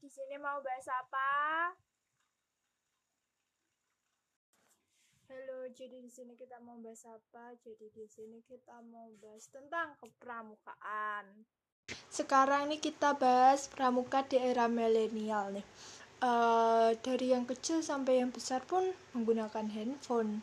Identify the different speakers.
Speaker 1: di sini mau bahas apa? Halo, jadi di sini kita mau bahas apa? Jadi di sini kita mau bahas tentang kepramukaan. Sekarang ini kita bahas pramuka di era milenial nih. Uh, dari yang kecil sampai yang besar pun menggunakan handphone.